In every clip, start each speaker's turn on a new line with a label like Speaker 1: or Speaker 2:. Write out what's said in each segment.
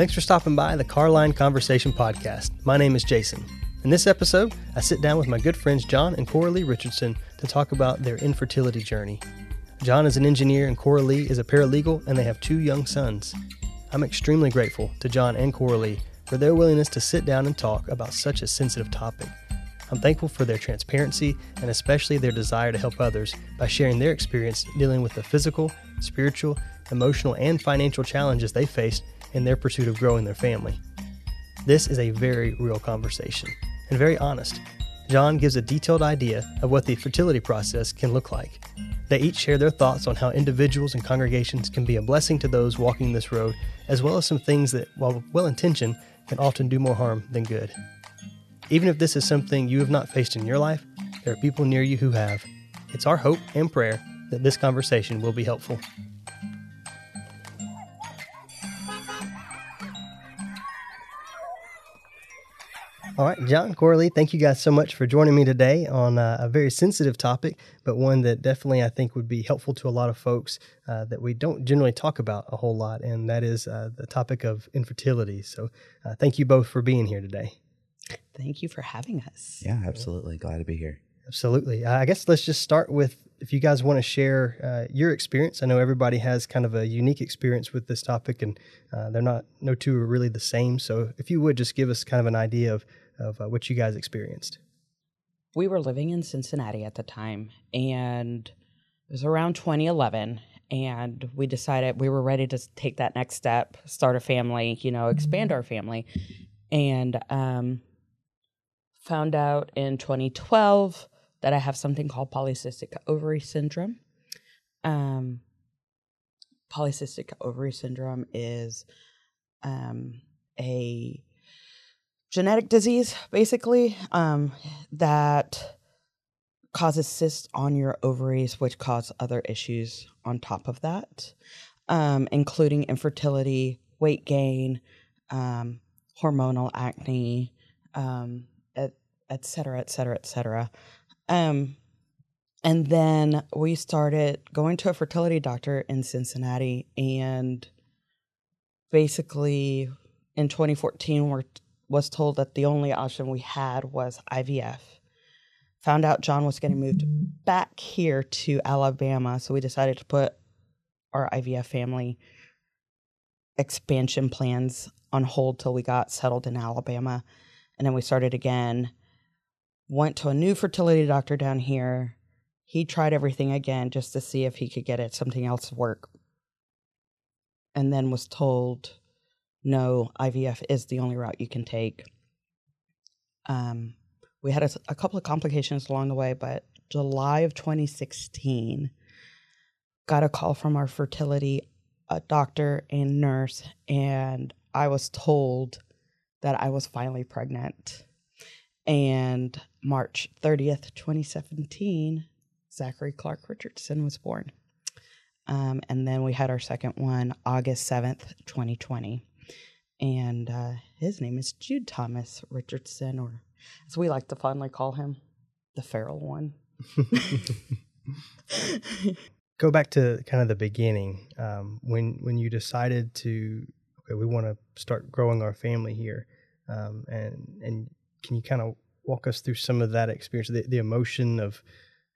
Speaker 1: Thanks for stopping by the Carline Conversation Podcast. My name is Jason. In this episode, I sit down with my good friends Jon and Coralie Richardson to talk about their infertility journey. Jon is an engineer and Coralie is a paralegal, and they have two young sons. I'm extremely grateful to Jon and Coralie for their willingness to sit down and talk about such a sensitive topic. I'm thankful for their transparency and especially their desire to help others by sharing their experience dealing with the physical, spiritual, emotional, and financial challenges they faced in their pursuit of growing their family. This is a very real conversation and very honest. Jon gives a detailed idea of what the fertility process can look like. They each share their thoughts on how individuals and congregations can be a blessing to those walking this road, as well as some things that, while well intentioned, can often do more harm than good. Even if this is something you have not faced in your life, there are people near you who have. It's our hope and prayer that this conversation will be helpful. All right, Jon, Coralie, thank you guys so much for joining me today on uh, a very sensitive topic, but one that definitely I think would be helpful to a lot of folks uh, that we don't generally talk about a whole lot, and that is uh, the topic of infertility. So, uh, thank you both for being here today.
Speaker 2: Thank you for having us.
Speaker 3: Yeah, absolutely. Glad to be here.
Speaker 1: Absolutely. Uh, I guess let's just start with if you guys want to share uh, your experience. I know everybody has kind of a unique experience with this topic, and uh, they're not no two are really the same. So if you would just give us kind of an idea of of uh, what you guys experienced.
Speaker 2: We were living in Cincinnati at the time, and it was around 2011. And we decided we were ready to take that next step, start a family, you know, expand our family. And um, found out in 2012 that I have something called polycystic ovary syndrome. Um, polycystic ovary syndrome is um, a genetic disease, basically, um, that causes cysts on your ovaries, which cause other issues on top of that, um, including infertility, weight gain, um, hormonal acne, um, et, et cetera, et cetera, et cetera. Um, and then we started going to a fertility doctor in Cincinnati, and basically in 2014, we're was told that the only option we had was IVF. Found out Jon was getting moved back here to Alabama, so we decided to put our IVF family expansion plans on hold till we got settled in Alabama. And then we started again. Went to a new fertility doctor down here. He tried everything again just to see if he could get it something else to work. And then was told no, IVF is the only route you can take. Um, we had a, a, couple of complications along the way, but July of 2016, got a call from our fertility uh, doctor and nurse, and I was told that I was finally pregnant. And March 30th, 2017, Zachary Clark Richardson was born. Um, and then we had our second one August 7th, 2020 and uh, his name is Jude Thomas Richardson, or as we like to fondly call him, the feral one.
Speaker 1: Go back to kind of the beginning um, when when you decided to okay, we want to start growing our family here, um, and and can you kind of walk us through some of that experience, the, the emotion of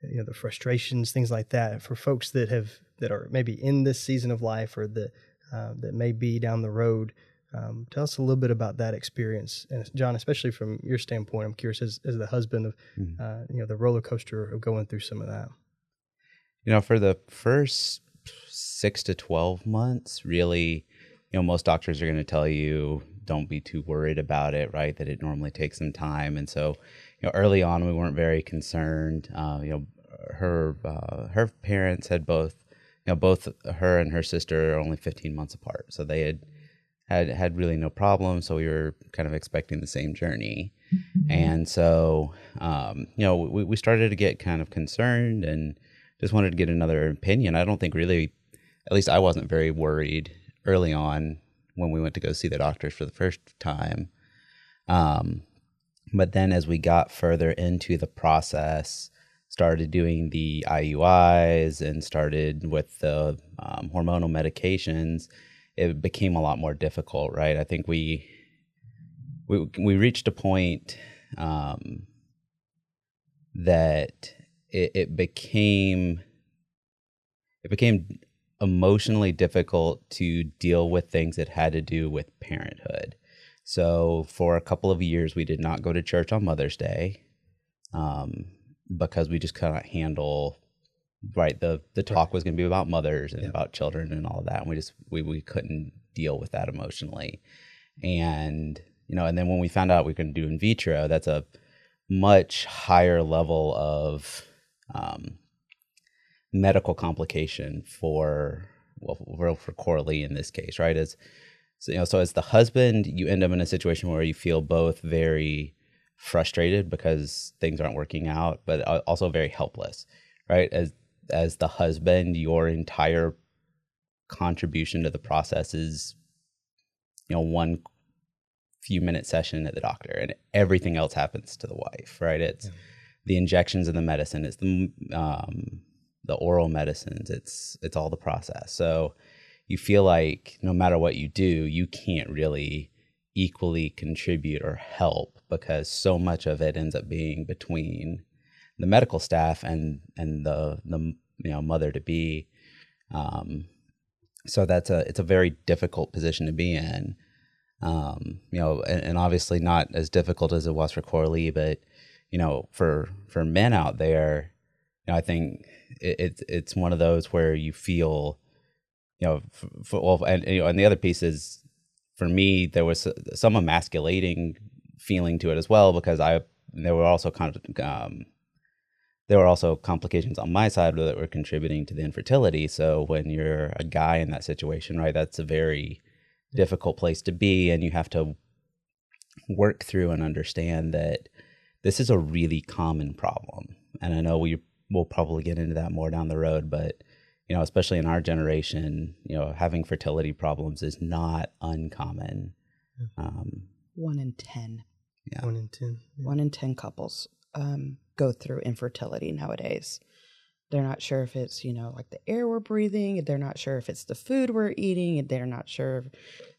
Speaker 1: you know the frustrations, things like that, for folks that have that are maybe in this season of life or that uh, that may be down the road. Um, tell us a little bit about that experience, and Jon, especially from your standpoint. I'm curious, as, as the husband of, mm-hmm. uh, you know, the roller coaster of going through some of that.
Speaker 3: You know, for the first six to twelve months, really, you know, most doctors are going to tell you don't be too worried about it, right? That it normally takes some time, and so, you know, early on we weren't very concerned. Uh, you know, her uh, her parents had both, you know, both her and her sister are only 15 months apart, so they had had had really no problem. So we were kind of expecting the same journey, mm-hmm. and so um, you know we, we started to get kind of concerned and just wanted to get another opinion. I don't think really, at least I wasn't very worried early on when we went to go see the doctors for the first time. Um, but then as we got further into the process, started doing the IUIs and started with the um, hormonal medications it became a lot more difficult, right? I think we we we reached a point um, that it, it became it became emotionally difficult to deal with things that had to do with parenthood. So for a couple of years, we did not go to church on Mother's Day um, because we just couldn't handle right the the talk was going to be about mothers and yeah. about children and all of that and we just we we couldn't deal with that emotionally. And you know and then when we found out we could do in vitro that's a much higher level of um, medical complication for well for Coralie in this case right? As so, you know so as the husband you end up in a situation where you feel both very frustrated because things aren't working out but also very helpless right? As as the husband, your entire contribution to the process is, you know, one few minute session at the doctor, and everything else happens to the wife, right? It's yeah. the injections of the medicine, it's the um, the oral medicines, it's it's all the process. So you feel like no matter what you do, you can't really equally contribute or help because so much of it ends up being between the medical staff and and the the you know mother to be. Um, so that's a it's a very difficult position to be in. Um, you know, and, and, obviously not as difficult as it was for Coralie, but you know, for for men out there, you know, I think it, it's it's one of those where you feel, you know, for, well, and you know, and the other piece is for me there was some emasculating feeling to it as well because I there were also kind of um, there were also complications on my side that were contributing to the infertility. So when you're a guy in that situation, right, that's a very difficult place to be, and you have to work through and understand that this is a really common problem. And I know we will probably get into that more down the road, but you know, especially in our generation, you know, having fertility problems is not uncommon.
Speaker 2: Um, One in ten.
Speaker 1: Yeah. One in ten.
Speaker 2: Yeah. One in ten couples um, go through infertility nowadays. They're not sure if it's, you know, like the air we're breathing. They're not sure if it's the food we're eating. They're not sure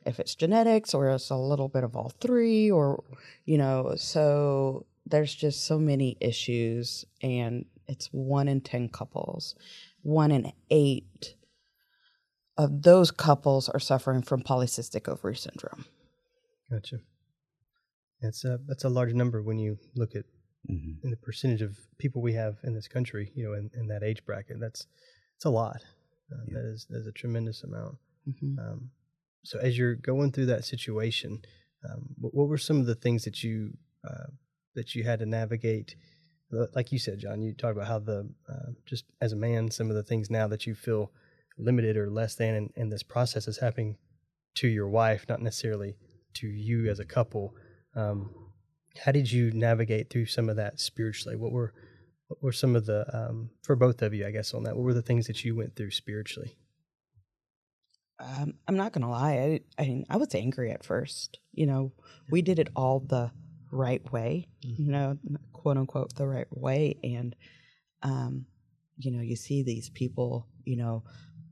Speaker 2: if it's genetics or it's a little bit of all three or, you know, so there's just so many issues. And it's one in 10 couples, one in eight of those couples are suffering from polycystic ovary syndrome.
Speaker 1: Gotcha. That's a that's a large number when you look at mm-hmm. and the percentage of people we have in this country, you know, in, in that age bracket, that's it's a lot. Uh, yeah. That is that is a tremendous amount. Mm-hmm. Um, so as you're going through that situation, um, what, what, were some of the things that you uh, that you had to navigate? Like you said, Jon, you talked about how the uh, just as a man, some of the things now that you feel limited or less than, and, and this process is happening to your wife, not necessarily to you as a couple. Um, how did you navigate through some of that spiritually? What were what were some of the um, for both of you, I guess, on that? What were the things that you went through spiritually?
Speaker 2: Um, I'm not gonna lie. I, I mean, I was angry at first. You know, we did it all the right way. Mm-hmm. You know, quote unquote, the right way. And, um, you know, you see these people. You know,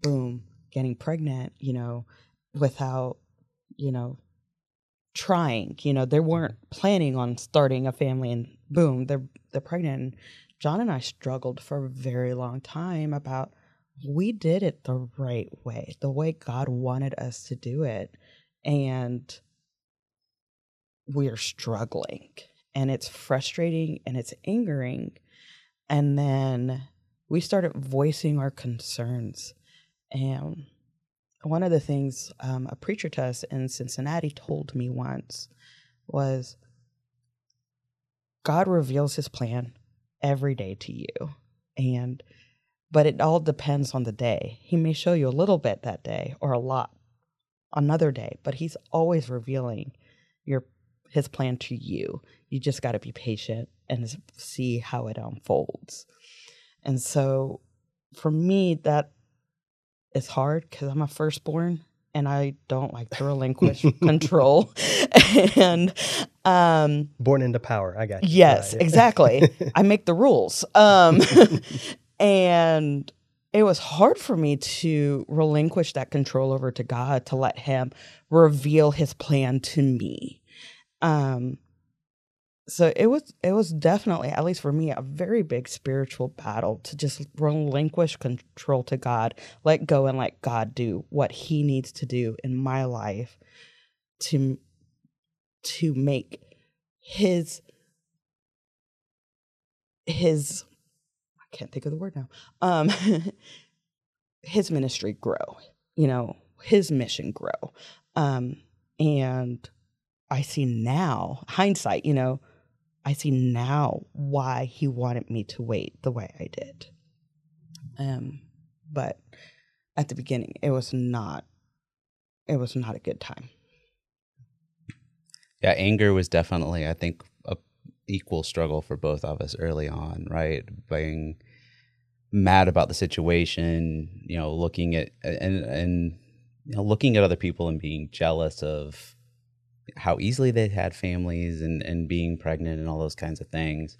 Speaker 2: boom, getting pregnant. You know, without, you know, trying. You know, they mm-hmm. weren't planning on starting a family, and boom, they're they're pregnant. And Jon and I struggled for a very long time about we did it the right way, the way God wanted us to do it, and we're struggling, and it's frustrating and it's angering. And then we started voicing our concerns, and one of the things um, a preacher to us in Cincinnati told me once was God reveals his plan every day to you. And but it all depends on the day. He may show you a little bit that day or a lot another day, but he's always revealing your his plan to you. You just got to be patient and see how it unfolds. And so for me that it's hard because I'm a firstborn and I don't like to relinquish control. and um,
Speaker 1: born into power. I got
Speaker 2: you. Yes, right. exactly. I make the rules. Um, and it was hard for me to relinquish that control over to God to let him reveal his plan to me. Um so it was it was definitely at least for me a very big spiritual battle to just relinquish control to God, let go and let God do what he needs to do in my life to to make his his I can't think of the word now. Um his ministry grow, you know, his mission grow. Um and I see now, hindsight, you know, I see now why he wanted me to wait the way I did. Um but at the beginning it was not it was not a good time.
Speaker 3: Yeah, anger was definitely, I think, a equal struggle for both of us early on, right? Being mad about the situation, you know, looking at and and you know, looking at other people and being jealous of how easily they had families and and being pregnant and all those kinds of things.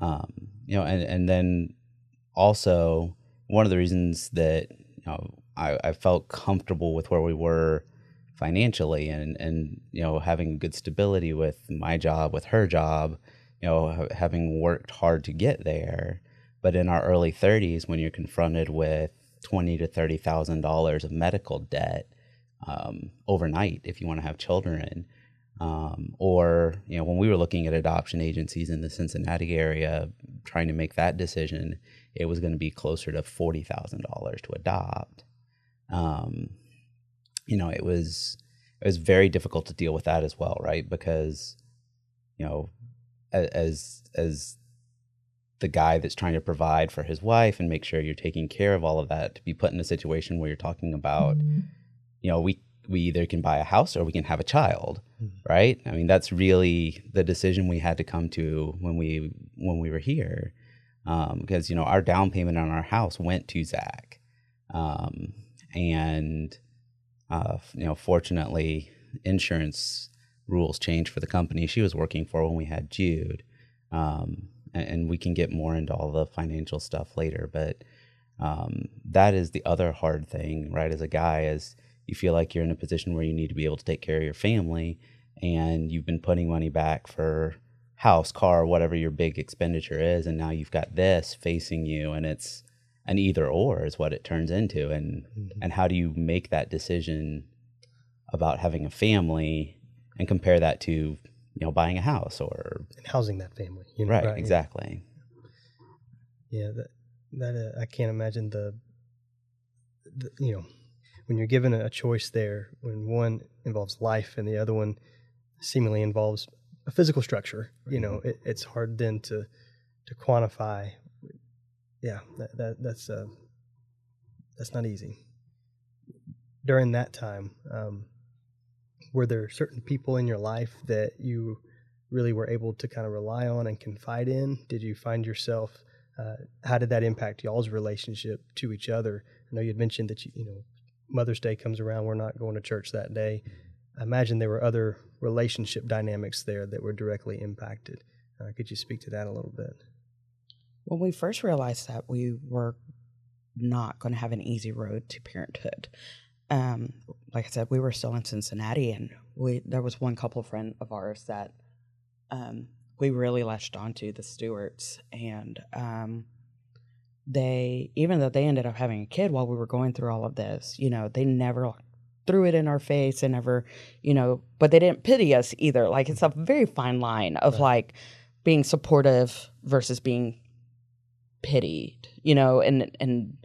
Speaker 3: Um, you know, and and then also one of the reasons that you know I, I felt comfortable with where we were financially and and you know having good stability with my job with her job you know having worked hard to get there but in our early 30s when you're confronted with 20 to 30 thousand dollars of medical debt um, overnight if you want to have children um, or you know when we were looking at adoption agencies in the cincinnati area trying to make that decision it was going to be closer to $40000 to adopt um, you know, it was it was very difficult to deal with that as well, right? Because you know, as as the guy that's trying to provide for his wife and make sure you're taking care of all of that to be put in a situation where you're talking about mm-hmm. You know we we either can buy a house or we can have a child mm-hmm. right i mean that's really the decision we had to come to when we when we were here um, because you know our down payment on our house went to zach um, and uh, you know, fortunately, insurance rules changed for the company she was working for when we had Jude. Um, and, and, we can get more into all the financial stuff later. But um, that is the other hard thing, right? As a guy, is you feel like you're in a position where you need to be able to take care of your family, and you've been putting money back for house, car, whatever your big expenditure is, and now you've got this facing you, and it's an either or is what it turns into. And mm-hmm. and how do you make that decision about having a family and compare that to you know buying a house or
Speaker 1: and housing that family you know,
Speaker 3: right, right, exactly.
Speaker 1: Yeah that that uh, i can't imagine the, the, you know when you're given a choice there when one involves life and the other one seemingly involves a physical structure you know it, it's hard then to to quantify yeah, that, that that's uh, that's not easy. During that time, um, were there certain people in your life that you really were able to kind of rely on and confide in? Did you find yourself? Uh, how did that impact y'all's relationship to each other? I know you had mentioned that you, you know Mother's Day comes around, we're not going to church that day. I imagine there were other relationship dynamics there that were directly impacted. Uh, could you speak to that a little bit?
Speaker 2: when we first realized that we were not going to have an easy road to parenthood, um, like I said, we were still in Cincinnati, and we there was one couple friend of ours that um, we really latched onto, the Stewarts, and um, they even though they ended up having a kid while we were going through all of this, you know, they never threw it in our face and never, you know, but they didn't pity us either. Like it's a very fine line of right. like being supportive versus being pitied, you know, and and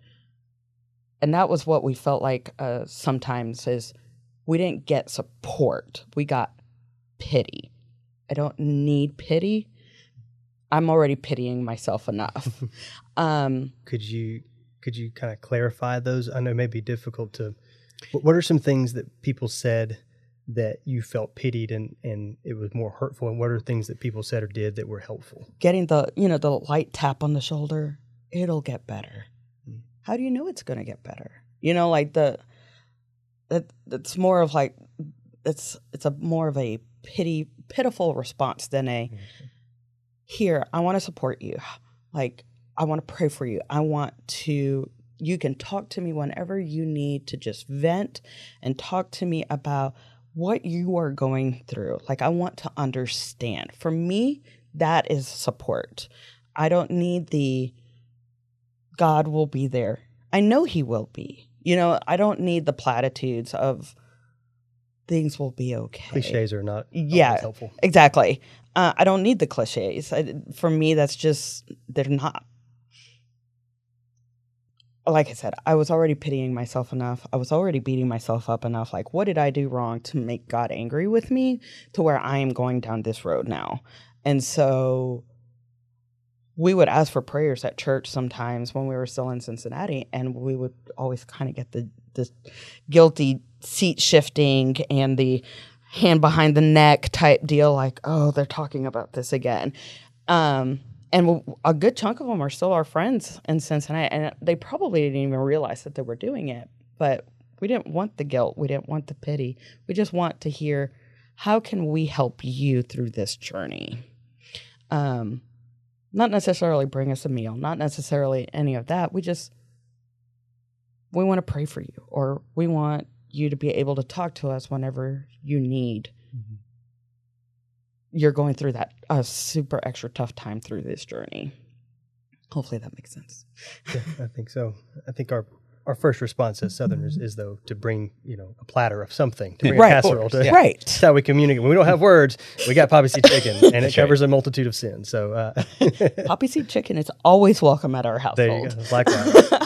Speaker 2: and that was what we felt like uh, sometimes is we didn't get support, we got pity. I don't need pity. I'm already pitying myself enough. um,
Speaker 1: could you could you kind of clarify those? I know it may be difficult to. What are some things that people said that you felt pitied and and it was more hurtful and what are things that people said or did that were helpful
Speaker 2: getting the you know the light tap on the shoulder it'll get better mm. how do you know it's going to get better you know like the it, it's more of like it's it's a more of a pity pitiful response than a mm-hmm. Here i want to support you like i want to pray for you i want to you can talk to me whenever you need to just vent and talk to me about what you are going through. Like, I want to understand. For me, that is support. I don't need the God will be there. I know He will be. You know, I don't need the platitudes of things will be okay.
Speaker 1: Cliches are not
Speaker 2: Yeah.
Speaker 1: helpful.
Speaker 2: Exactly. Uh, I don't need the cliches. I, for me, that's just, they're not. Like I said, I was already pitying myself enough. I was already beating myself up enough. Like, what did I do wrong to make God angry with me to where I am going down this road now? And so we would ask for prayers at church sometimes when we were still in Cincinnati, and we would always kind of get the, the guilty seat shifting and the hand behind the neck type deal like oh they're talking about this again. Um, and a good chunk of them are still our friends in cincinnati and they probably didn't even realize that they were doing it but we didn't want the guilt we didn't want the pity. We just want to hear how can we help you through this journey? Um, not necessarily bring us a meal not necessarily any of that. We just we want to pray for you or we want you to be able to talk to us whenever you need you're going through that a super extra tough time through this journey hopefully that makes sense
Speaker 1: Yeah, I think so. I think our our first response as Southerners is though to bring you know a platter of something to bring
Speaker 2: Right.
Speaker 1: a casserole. To,
Speaker 2: right
Speaker 1: That's how we communicate. When we don't have words, we got poppy seed chicken, and it covers a multitude of sins. So uh,
Speaker 2: poppy seed chicken is always welcome at our
Speaker 1: there you
Speaker 2: household
Speaker 1: go. Likewise.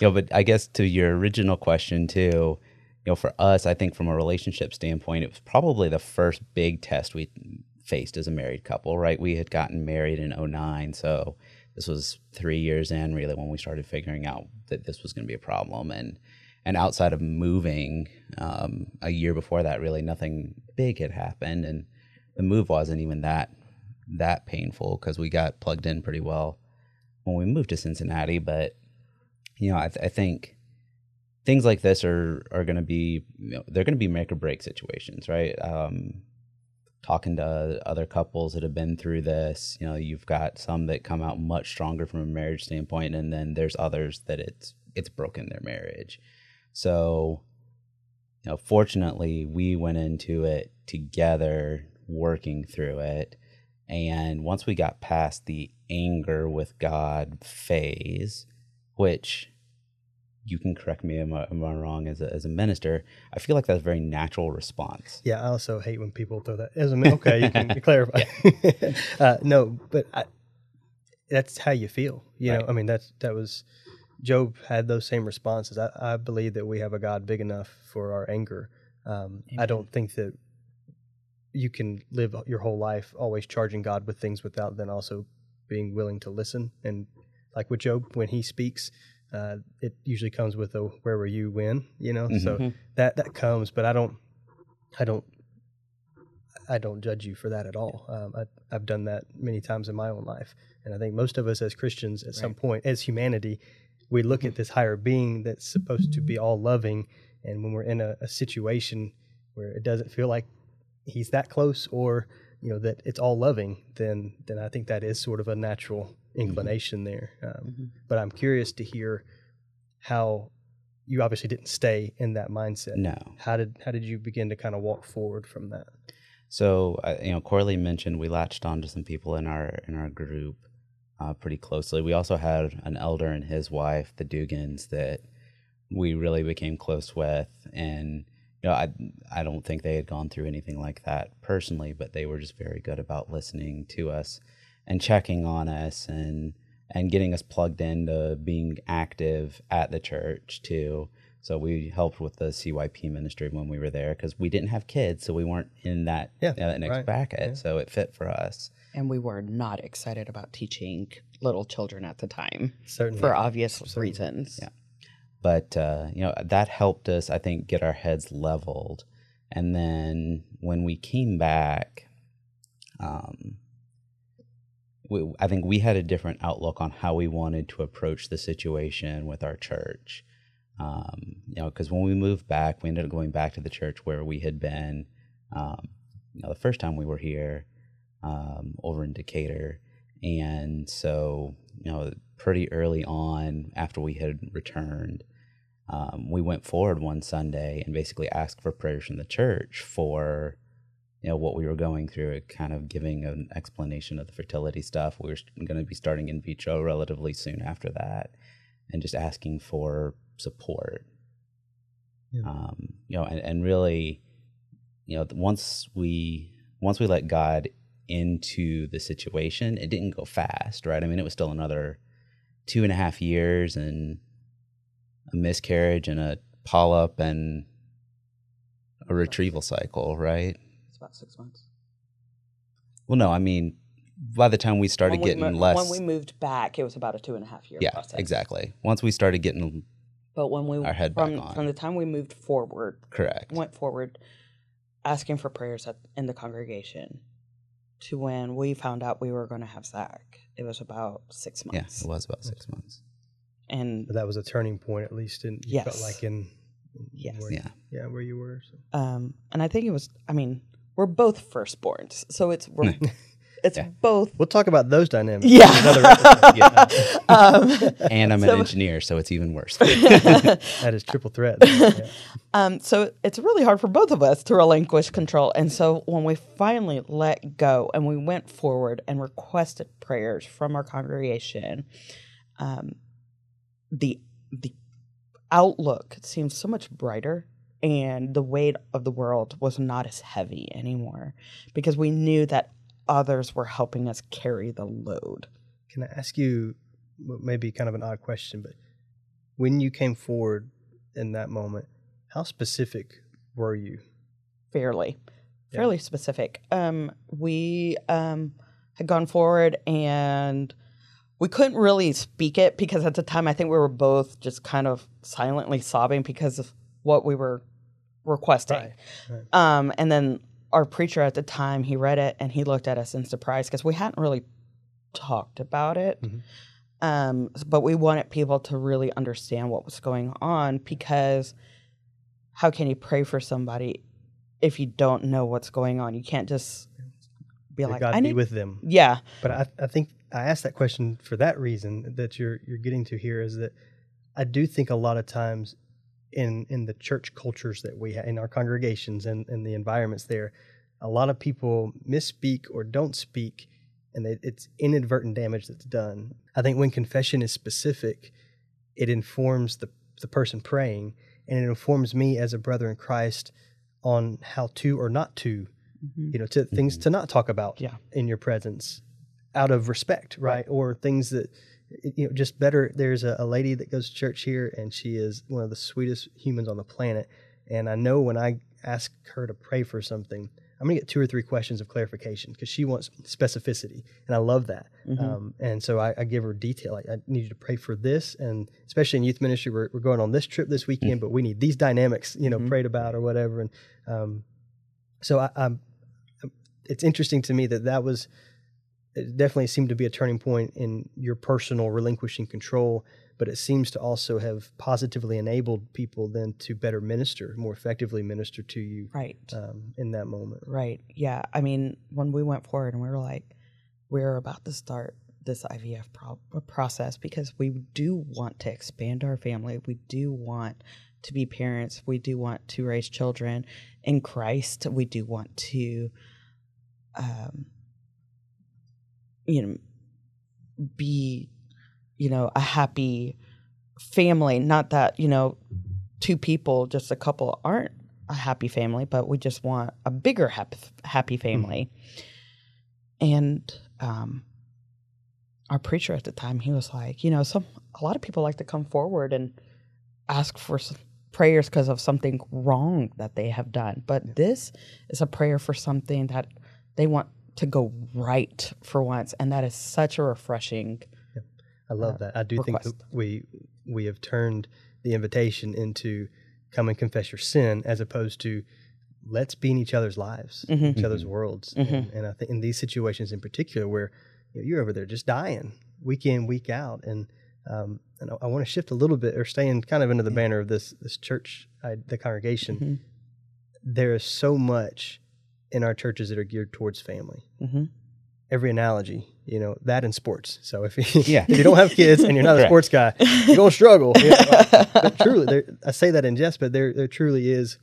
Speaker 3: Know, but I guess to your original question too, you know, for us, I think from a relationship standpoint, it was probably the first big test we faced as a married couple, right? We had gotten married in 09, so this was three years in really when we started figuring out that this was going to be a problem. And and outside of moving, um, a year before that, really nothing big had happened, and the move wasn't even that that painful because we got plugged in pretty well when we moved to Cincinnati. But you know, I, th- I think things like this are are going to be you know, they're going to be make or break situations, right? Um, talking to other couples that have been through this, you know, you've got some that come out much stronger from a marriage standpoint, and then there's others that it's it's broken their marriage. So, you know, fortunately, we went into it together, working through it. And once we got past the anger with God phase, which you can correct me am I, am I wrong as a, as a minister, I feel like that's a very natural response.
Speaker 1: Yeah, I also hate when people throw that as a okay. You can clarify. uh, no, but I, that's how you feel. You know, I mean, that's that was Job had those same responses. I, I believe that we have a God big enough for our anger. Um, I don't think that you can live your whole life always charging God with things without then also being willing to listen. And like with Job, when he speaks, uh, it usually comes with a "Where were you when?" You know, so
Speaker 2: Mhm.
Speaker 1: that that comes. But I don't, I don't, I don't judge you for that at all. Um, I, I've done that many times in my own life, and I think most of us as Christians, at some point, as humanity, we look at this higher being that's supposed to be all loving, and when we're in a, a situation where it doesn't feel like he's that close, or you know that it's all loving, then then I think that is sort of a natural inclination there. Um,
Speaker 2: Mhm.
Speaker 1: But I'm curious to hear how you obviously didn't stay in that mindset.
Speaker 3: No.
Speaker 1: How did how did you begin to kind of walk forward from that?
Speaker 3: So uh, you know, Coralie mentioned we latched on to some people in our in our group uh, pretty closely. We also had an elder and his wife, the Dugans, that we really became close with, and you know, I I don't think they had gone through anything like that personally, but they were just very good about listening to us and checking on us and and getting us plugged into being active at the church too. So we helped with the CYP ministry when we were there because we didn't have kids, so we weren't in that,
Speaker 1: Yeah,
Speaker 3: uh, that next
Speaker 1: right,
Speaker 3: bracket.
Speaker 1: yeah.
Speaker 3: So it fit for us.
Speaker 2: and we were not excited about teaching little children at the time
Speaker 1: Certainly.
Speaker 2: for obvious reasons
Speaker 3: Yeah. But uh, you know that helped us, I think, get our heads leveled. And then when we came back, um, we, I think we had a different outlook on how we wanted to approach the situation with our church. Um, you know, because when we moved back, we ended up going back to the church where we had been. Um, you know, the first time we were here um, over in Decatur, and so you know, pretty early on after we had returned, um, we went forward one Sunday and basically asked for prayers from the church for, you know, what we were going through, kind of giving an explanation of the fertility stuff. We were going to be starting in vitro relatively soon after that, and just asking for support.
Speaker 1: Yeah.
Speaker 3: Um, you know, and, and really, you know, once we once we let God into the situation, it didn't go fast, right? I mean, it was still another two and a half years and a miscarriage and a polyp and a retrieval cycle, right?
Speaker 2: It's about six months.
Speaker 3: Well, no, I mean, by the time we started
Speaker 2: When we
Speaker 3: getting
Speaker 2: mo-
Speaker 3: less,
Speaker 2: When we moved back, it was about a two and a half year
Speaker 3: yeah,
Speaker 2: process.
Speaker 3: exactly. Once we started getting
Speaker 2: But when we
Speaker 3: Our head back
Speaker 2: from
Speaker 3: on.
Speaker 2: from the time we moved forward,
Speaker 3: correct,
Speaker 2: went forward, asking for prayers at, in the congregation, to when we found out we were going to have Zach, it was about six
Speaker 3: yeah,
Speaker 2: months.
Speaker 3: it was about six months.
Speaker 2: And
Speaker 1: But that was a turning point, at least in you felt
Speaker 2: Yes.
Speaker 1: like in
Speaker 2: Yes.
Speaker 1: where,
Speaker 3: Yeah.
Speaker 1: yeah where you were. So.
Speaker 2: um, and I think it was. I mean, we're both firstborns, so it's we're, it's
Speaker 3: Yeah.
Speaker 2: both.
Speaker 1: We'll talk about those dynamics.
Speaker 2: Yeah.
Speaker 1: in another episode.
Speaker 3: Yeah.
Speaker 2: um,
Speaker 3: And I'm an engineer, so it's even worse.
Speaker 1: that is triple threat. Yeah.
Speaker 2: Um, so it's really hard for both of us to relinquish control. And so when we finally let go and we went forward and requested prayers from our congregation, um, the the outlook seemed so much brighter and the weight of the world was not as heavy anymore because we knew that others were helping us carry the load.
Speaker 1: Can I ask you maybe kind of an odd question, but when you came forward in that moment, how specific were you?
Speaker 2: fairly
Speaker 1: Yeah.
Speaker 2: fairly specific um we um had gone forward and we couldn't really speak it because at the time i think we were both just kind of silently sobbing because of what we were requesting
Speaker 1: Right, right.
Speaker 2: um and then our preacher at the time he read it and he looked at us in surprise because we hadn't really talked about it
Speaker 1: Mhm.
Speaker 2: um but we wanted people to really understand what was going on because how can you pray for somebody if you don't know what's going on? You can't just be like,
Speaker 1: God
Speaker 2: I
Speaker 1: be
Speaker 2: need,
Speaker 1: with them.
Speaker 2: yeah,
Speaker 1: But I, I think I asked that question for that reason that you're you're getting to here is that I do think a lot of times in in the church cultures that we have in our congregations and, and the environments there, a lot of people misspeak or don't speak, and they, it's inadvertent damage that's done. I think when confession is specific, it informs the the person praying, and it informs me as a brother in Christ on how to or not to
Speaker 2: Mhm.
Speaker 1: you know, to things to not talk about
Speaker 2: Yeah.
Speaker 1: in your presence out of respect, right? Or things that, you know, just better. There's a, a lady that goes to church here, and she is one of the sweetest humans on the planet. And I know when I ask her to pray for something, I'm going to get two or three questions of clarification because she wants specificity. And I love that.
Speaker 2: Mhm.
Speaker 1: Um, and so I, I give her detail. Like, I need you to pray for this. And especially in youth ministry, we're, we're going on this trip this weekend, but we need these dynamics, you know,
Speaker 2: Mhm.
Speaker 1: prayed about or whatever. And um, so I, I'm, it's interesting to me that that was it definitely seemed to be a turning point in your personal relinquishing control but it seems to also have positively enabled people then to better minister more effectively minister to you
Speaker 2: right,
Speaker 1: um, in that moment
Speaker 2: right, yeah. I mean, when we went forward and we were like, we're about to start this IVF pro- process because we do want to expand our family. We do want to be parents. We do want to raise children in Christ. We do want to, um, you know, be, you know, a happy family. Not that, you know, two people, just a couple, aren't a happy family, but we just want a bigger happy, happy family. And um, our preacher at the time, he was like, you know, some a lot of people like to come forward and ask for prayers because of something wrong that they have done, but this is a prayer for something that they want to go right for once, and that is such a refreshing.
Speaker 1: i love
Speaker 2: uh,
Speaker 1: that i do think that we we have turned the invitation into come and confess your sin as opposed to let's be in each other's lives
Speaker 2: Mhm.
Speaker 1: each other's worlds
Speaker 2: Mhm.
Speaker 1: and, and i think in these situations in particular where you know, you're over there just dying week in week out and um, and I, I want to shift a little bit or staying kind of under the banner of this this church I, the congregation
Speaker 2: Mhm.
Speaker 1: there is so much in our churches that are geared towards family
Speaker 2: Mm-hmm.
Speaker 1: every analogy, you know, that in sports. So if you,
Speaker 3: Yeah.
Speaker 1: if you don't have kids and you're not a sports guy, you're going to struggle. you know. but truly, there, I say that in jest, but there, there truly is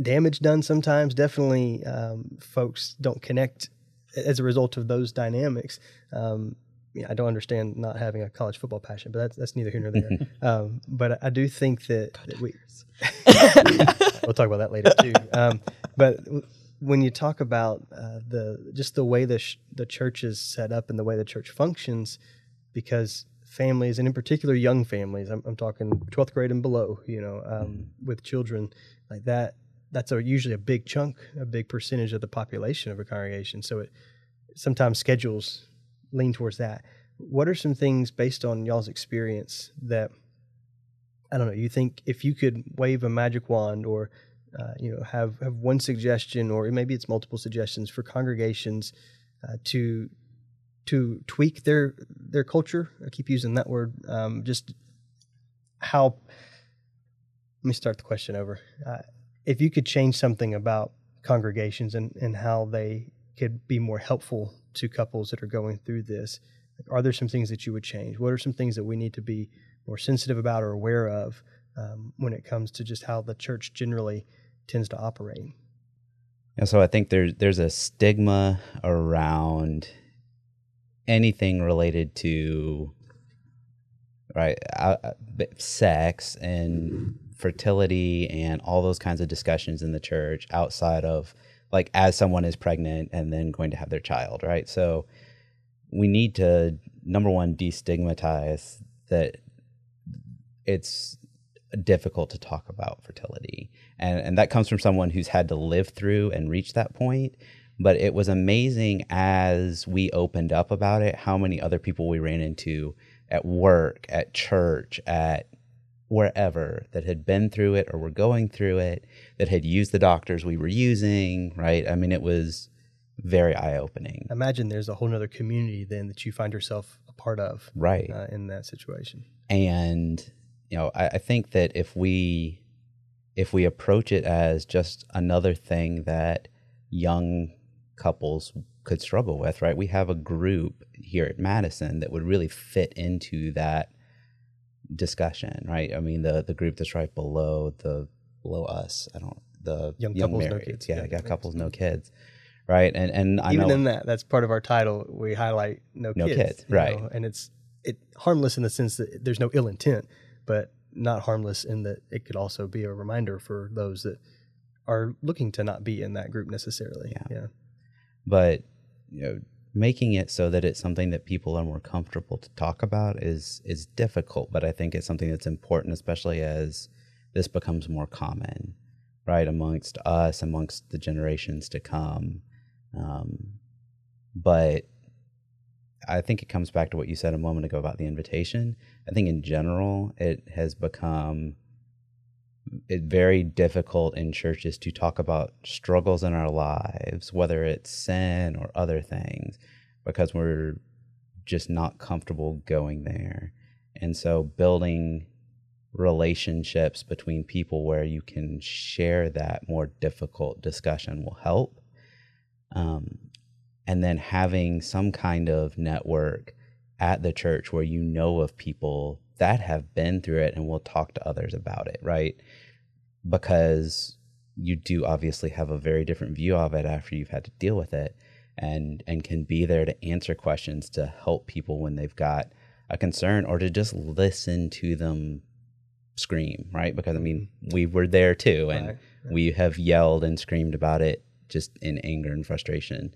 Speaker 1: damage done sometimes. Definitely, um, folks don't connect as a result of those dynamics. Um, I don't understand not having a college football passion, but that's that's neither here nor there. um, but I do think that, that we we'll talk about that later too. Um, but when you talk about uh, the just the way the sh- the church is set up and the way the church functions, because families and in particular young families, I'm, I'm talking 12th grade and below, you know, um, with children like that, that's a, usually a big chunk, a big percentage of the population of a congregation. So it sometimes schedules lean towards that. What are some things based on y'all's experience that I don't know? You think if you could wave a magic wand, or uh, you know, have have one suggestion, or maybe it's multiple suggestions for congregations uh, to to tweak their their culture. I keep using that word. Um, just how. Let me start the question over. Uh, if you could change something about congregations and and how they could be more helpful to couples that are going through this, are there some things that you would change? What are some things that we need to be more sensitive about or aware of um, when it comes to just how the church generally tends to operate?
Speaker 3: And so I think there's there's a stigma around anything related to right uh, uh, sex and fertility and all those kinds of discussions in the church outside of like as someone is pregnant and then going to have their child, right? So we need to number one destigmatize that it's difficult to talk about fertility. And and that comes from someone who's had to live through and reach that point. But it was amazing as we opened up about it how many other people we ran into at work at church at wherever that had been through it or were going through it that had used the doctors we were using right? I mean it was very eye-opening.
Speaker 1: Imagine there's a whole other community then that you find yourself a part of
Speaker 3: right.
Speaker 1: uh, in that situation.
Speaker 3: and you know I, I think that if we if we approach it as just another thing that young couples could struggle with right we have a group here at madison that would really fit into that discussion right i mean the the group that's right below the below us i don't the
Speaker 1: Young couples, no kids.
Speaker 3: yeah,
Speaker 1: Yeah,
Speaker 3: got couples no kids right and and i
Speaker 1: Even
Speaker 3: know
Speaker 1: in that, that's part of our title. We highlight no,
Speaker 3: No
Speaker 1: kids,
Speaker 3: kids, right.
Speaker 1: know, And it's it harmless in the sense that there's no ill intent, but not harmless in that it could also be a reminder for those that are looking to not be in that group necessarily.
Speaker 3: Yeah.
Speaker 1: yeah.
Speaker 3: but you know making it so that it's something that people are more comfortable to talk about is is difficult but i think it's something that's important especially as this becomes more common right amongst us amongst the generations to come um, but i think it comes back to what you said a moment ago about the invitation i think in general it has become it very difficult in churches to talk about struggles in our lives, whether it's sin or other things, because we're just not comfortable going there. And so building relationships between people where you can share that more difficult discussion will help. Um, and then having some kind of network at the church where you know of people that have been through it and will talk to others about it, right? Because you do obviously have a very different view of it after you've had to deal with it and and can be there to answer questions to help people when they've got a concern or to just listen to them scream, right? Because I mean, mm-hmm. we were there too and
Speaker 1: Right.
Speaker 3: we have yelled and screamed about it just in anger and frustration.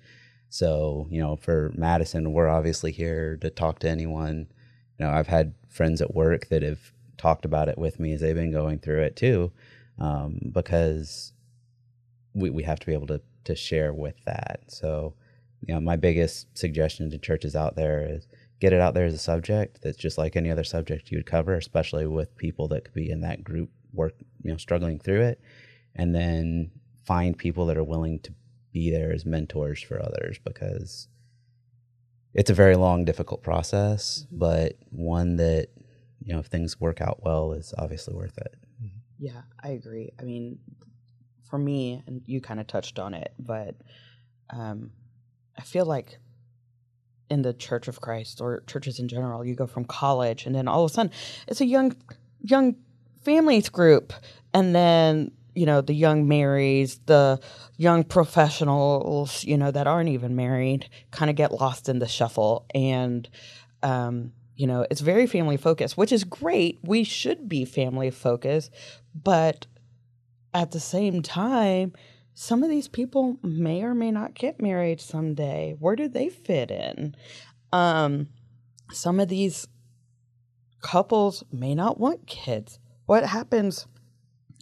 Speaker 3: So, you know, for Madison, we're obviously here to talk to anyone. You know, I've had friends at work that have talked about it with me as they've been going through it too, um, because we, we have to be able to, to share with that. So, you know, my biggest suggestion to churches out there is get it out there as a subject that's just like any other subject you would cover, especially with people that could be in that group work, you know, struggling through it. And then find people that are willing to be there as mentors for others because it's a very long, difficult process, but one that, you know, if things work out well is obviously worth it.
Speaker 2: Yeah, I agree. I mean, for me, and you kind of touched on it, but um, I feel like in the Church of Christ or churches in general, you go from college and then all of a sudden it's a young young families group and then you know the young marries the young professionals you know that aren't even married kind of get lost in the shuffle. And um, you know it's very family focused which is great. We should be family focused. But at the same time some of these people may or may not get married someday. Where do they fit in? Um, some of these couples may not want kids. What happens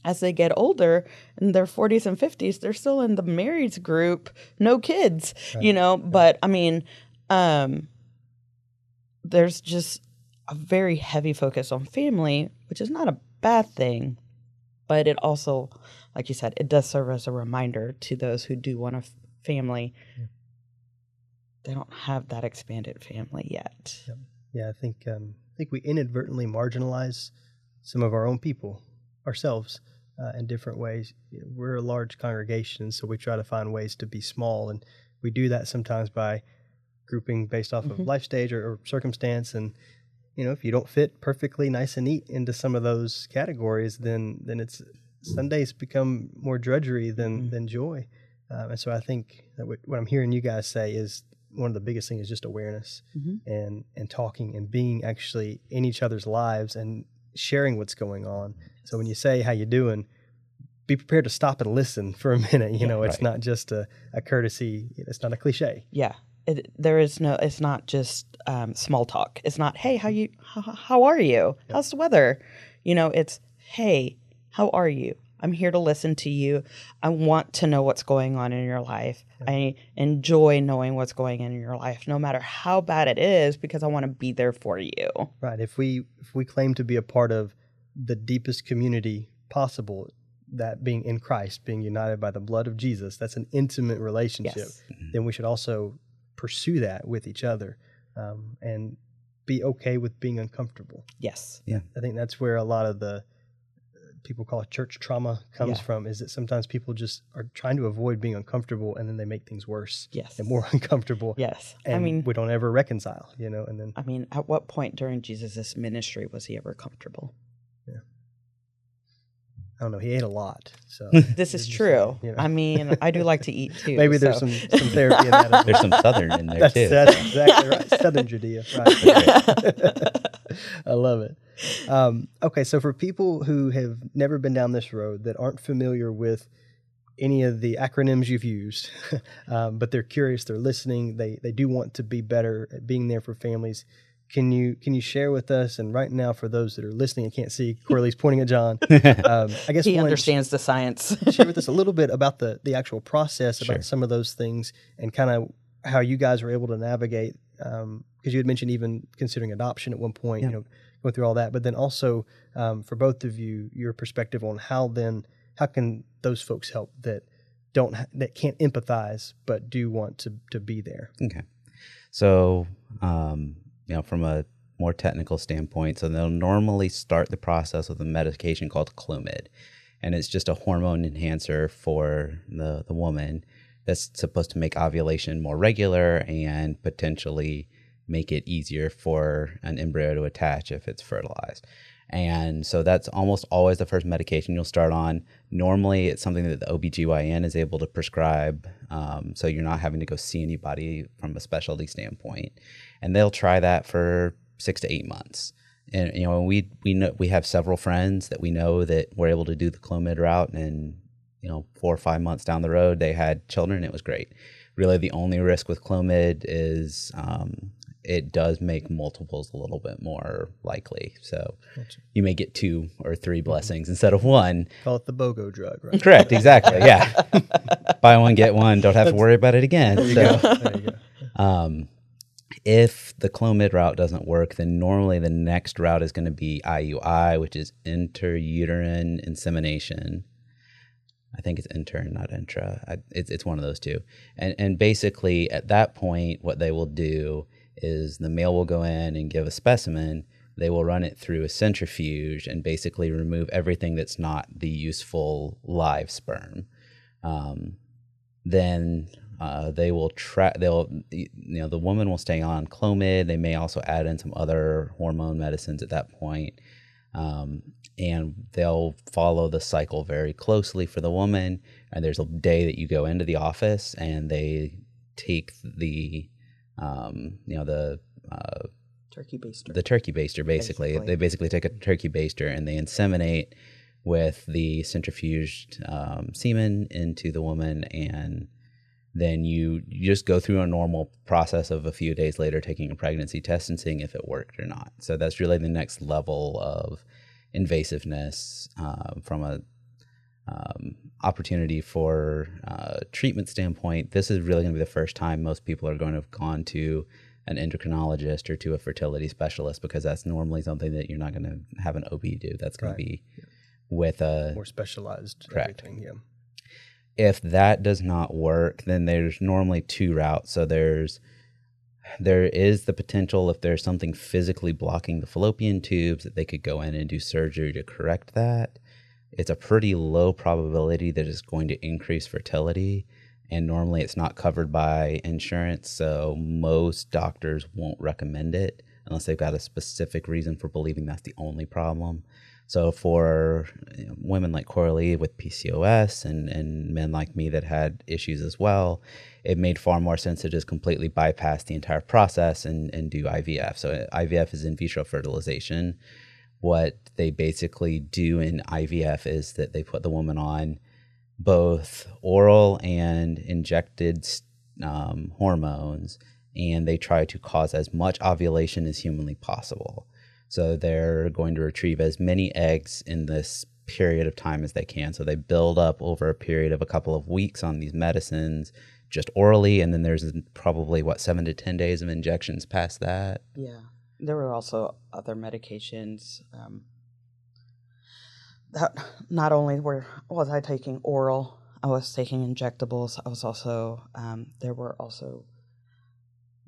Speaker 2: as they get older in their 40s and 50s they're still in the marrieds group no kids right. you know? But i mean um there's just a very heavy focus on family which is not a bad thing. But it also like you said it does serve as a reminder to those who do want a family. Yeah. they don't have that expanded family yet.
Speaker 1: Yeah, yeah i think um, i think we inadvertently marginalize some of our own people ourselves uh, in different ways. We're a large congregation, so we try to find ways to be small, and we do that sometimes by grouping based off mm-hmm. of life stage or, or, circumstance. And you know, if you don't fit perfectly nice and neat into some of those categories, then then it's Sundays become more drudgery than mm-hmm. than joy. Um, and so I think that what, what I'm hearing you guys say is one of the biggest things is just awareness mm-hmm. and and talking and being actually in each other's lives and sharing what's going on. So when you say how you doing, be prepared to stop and listen for a minute. You yeah, know, it's right. not just a, a courtesy. It's not a cliche.
Speaker 2: Yeah. It, there is no. It's not just um, small talk. It's not, hey, how you? How, how are you? How's the weather? You know, it's, hey, how are you? I'm here to listen to you. I want to know what's going on in your life. Yeah. I enjoy knowing what's going on in your life, no matter how bad it is, because I want to be there for you.
Speaker 1: Right. If we if we claim to be a part of the deepest community possible, that being in Christ, being united by the blood of Jesus, that's an intimate relationship. Yes. Mm-hmm. Then we should also pursue that with each other, um, and be okay with being uncomfortable.
Speaker 2: Yes.
Speaker 1: Yeah. I think that's where a lot of the people call it church trauma comes yeah. from is that sometimes people just are trying to avoid being uncomfortable and then they make things worse
Speaker 2: yes
Speaker 1: and more uncomfortable
Speaker 2: yes
Speaker 1: and i mean we don't ever reconcile you know and then
Speaker 2: i mean at what point during jesus' ministry was he ever comfortable
Speaker 1: yeah I don't know. He ate a lot, so
Speaker 2: this is true. You know. I mean, I do like to eat too.
Speaker 1: Maybe so. there's some, some therapy in that.
Speaker 3: There's some southern in there
Speaker 1: that's,
Speaker 3: too.
Speaker 1: That's exactly right. Southern Judea. Right. I love it. Um, okay, so for people who have never been down this road that aren't familiar with any of the acronyms you've used, um, but they're curious, they're listening, they they do want to be better at being there for families. Can you can you share with us? And right now, for those that are listening and can't see, Coralie's pointing at Jon.
Speaker 2: Um, I guess he understands the science.
Speaker 1: share with us a little bit about the the actual process, about sure. some of those things, and kind of how you guys were able to navigate. Because um, you had mentioned even considering adoption at one point. Yeah. You know going through all that, but then also um, for both of you, your perspective on how then how can those folks help that don't that can't empathize but do want to to be there.
Speaker 3: Okay, so um, you know from a more technical standpoint, so they'll normally start the process with a medication called Clomid, and it's just a hormone enhancer for the the woman that's supposed to make ovulation more regular and potentially make it easier for an embryo to attach if it's fertilized. And so that's almost always the first medication you'll start on. Normally, it's something that the OBGYN is able to prescribe. Um, so you're not having to go see anybody from a specialty standpoint. And they'll try that for six to eight months. And you know, we we know we have several friends that we know that were able to do the Clomid route, and you know, four or five months down the road, they had children. It was great. Really, the only risk with Clomid is um, it does make multiples a little bit more likely. So gotcha. you may get two or three mm-hmm. blessings instead of one.
Speaker 1: Call it the BOGO drug, right?
Speaker 3: Correct, exactly. yeah. Buy one, get one. Don't have That's, to worry about it again. There so. There you go. Um, if the Clomid route doesn't work, then normally the next route is going to be IUI, which is intrauterine insemination. I think it's inter, not intra. I, it's it's one of those two. And and basically at that point, what they will do is the male will go in and give a specimen. They will run it through a centrifuge and basically remove everything that's not the useful live sperm. Um, then uh, they will try. They'll you know the woman will stay on Clomid. They may also add in some other hormone medicines at that point. Um, and they'll follow the cycle very closely for the woman. And there's a day that you go into the office and they take the, um, you know, the uh,
Speaker 2: turkey baster.
Speaker 3: The turkey baster, basically. basically. They basically take a turkey baster and they inseminate with the centrifuged um, semen into the woman and then you, you just go through a normal process of a few days later taking a pregnancy test and seeing if it worked or not. So that's really the next level of invasiveness uh, from a um, opportunity for uh, treatment standpoint. This is really going to be the first time most people are going to have gone to an endocrinologist or to a fertility specialist because that's normally something that you're not going to have an OB do. That's going right. to be yeah. with a
Speaker 1: more specialized.
Speaker 3: Correct. Yeah. If that does not work, then there's normally two routes. So there's there is the potential if there's something physically blocking the fallopian tubes that they could go in and do surgery to correct that. It's a pretty low probability that it's going to increase fertility. And normally it's not covered by insurance. So most doctors won't recommend it unless they've got a specific reason for believing that's the only problem. So for you know, women like Coralie with PCOS and, and men like me that had issues as well, it made far more sense to just completely bypass the entire process and, and do IVF. So IVF is in vitro fertilization. What they basically do in IVF is that they put the woman on both oral and injected um, hormones, and they try to cause as much ovulation as humanly possible. So they're going to retrieve as many eggs in this period of time as they can. So they build up over a period of a couple of weeks on these medicines just orally, and then there's probably what seven to ten days of injections past that.
Speaker 2: Yeah, there were also other medications. Um, that not only were was I taking oral, I was taking injectables. I was also um, there were also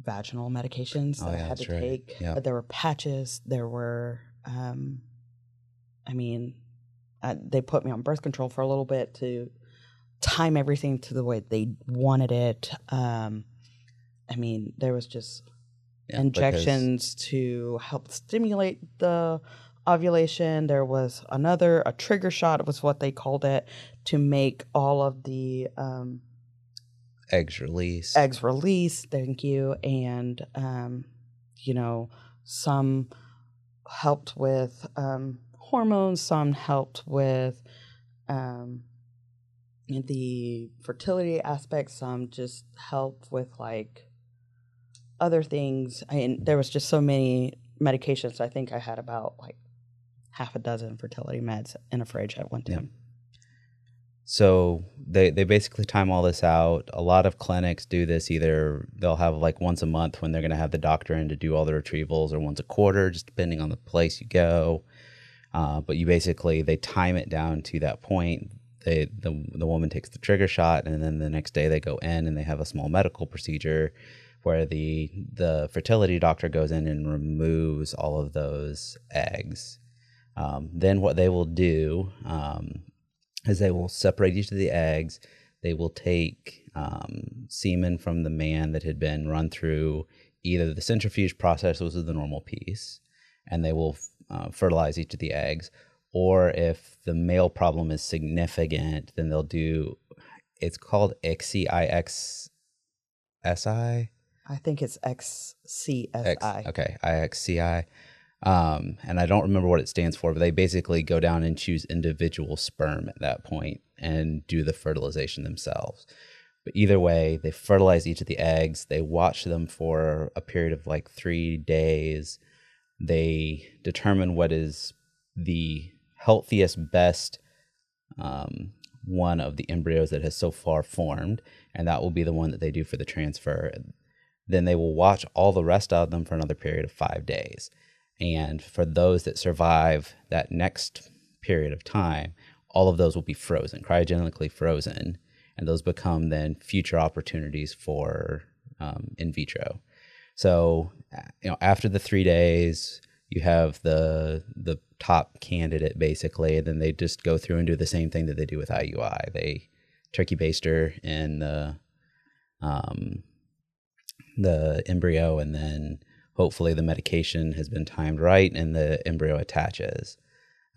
Speaker 2: vaginal medications oh, that yeah, I had to right. take. Yep. There were patches. There were, um, I mean, uh, they put me on birth control for a little bit to time everything to the way they wanted it. Um, I mean, there was just yeah, injections to help stimulate the ovulation. There was another, a trigger shot was what they called it, to make all of the um,
Speaker 3: eggs release.
Speaker 2: Eggs release, thank you. And, um, you know, some helped with um, hormones, some helped with um, the fertility aspect, some just help with like other things. I mean, there was just so many medications. I think I had about like half a dozen fertility meds in a fridge at one time.
Speaker 3: So they they basically time all this out. A lot of clinics do this either they'll have like once a month when they're going to have the doctor in to do all the retrievals, or once a quarter, just depending on the place you go. Uh, but you basically they time it down to that point. They the the woman takes the trigger shot, and then the next day they go in and they have a small medical procedure where the the fertility doctor goes in and removes all of those eggs. Um, then what they will do um, is they will separate each of the eggs. They will take um, semen from the man that had been run through either the centrifuge process, which is the normal piece, and they will uh, fertilize each of the eggs. Or if the male problem is significant, then they'll do it's called I-X-S-I.
Speaker 2: I think it's XCSI.
Speaker 3: okay, IXCI. Um, and I don't remember what it stands for, but they basically go down and choose individual sperm at that point and do the fertilization themselves. But either way, they fertilize each of the eggs. They watch them for a period of like three days. They determine what is the healthiest, best um, one of the embryos that has so far formed, and that will be the one that they do for the transfer. Then they will watch all the rest of them for another period of five days. And for those that survive that next period of time, all of those will be frozen, cryogenically frozen, and those become then future opportunities for um, in vitro. So, you know, after the three days, you have the the top candidate basically, and then they just go through and do the same thing that they do with IUI. They turkey baster in the um, the embryo, and then hopefully the medication has been timed right and the embryo attaches.